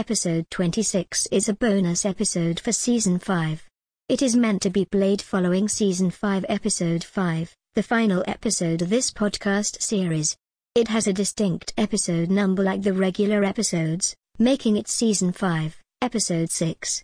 Episode 26 is a bonus episode for Season 5. It is meant to be played following Season 5 Episode 5, the final episode of this podcast series. It has a distinct episode number like the regular episodes, making it Season 5, Episode 6.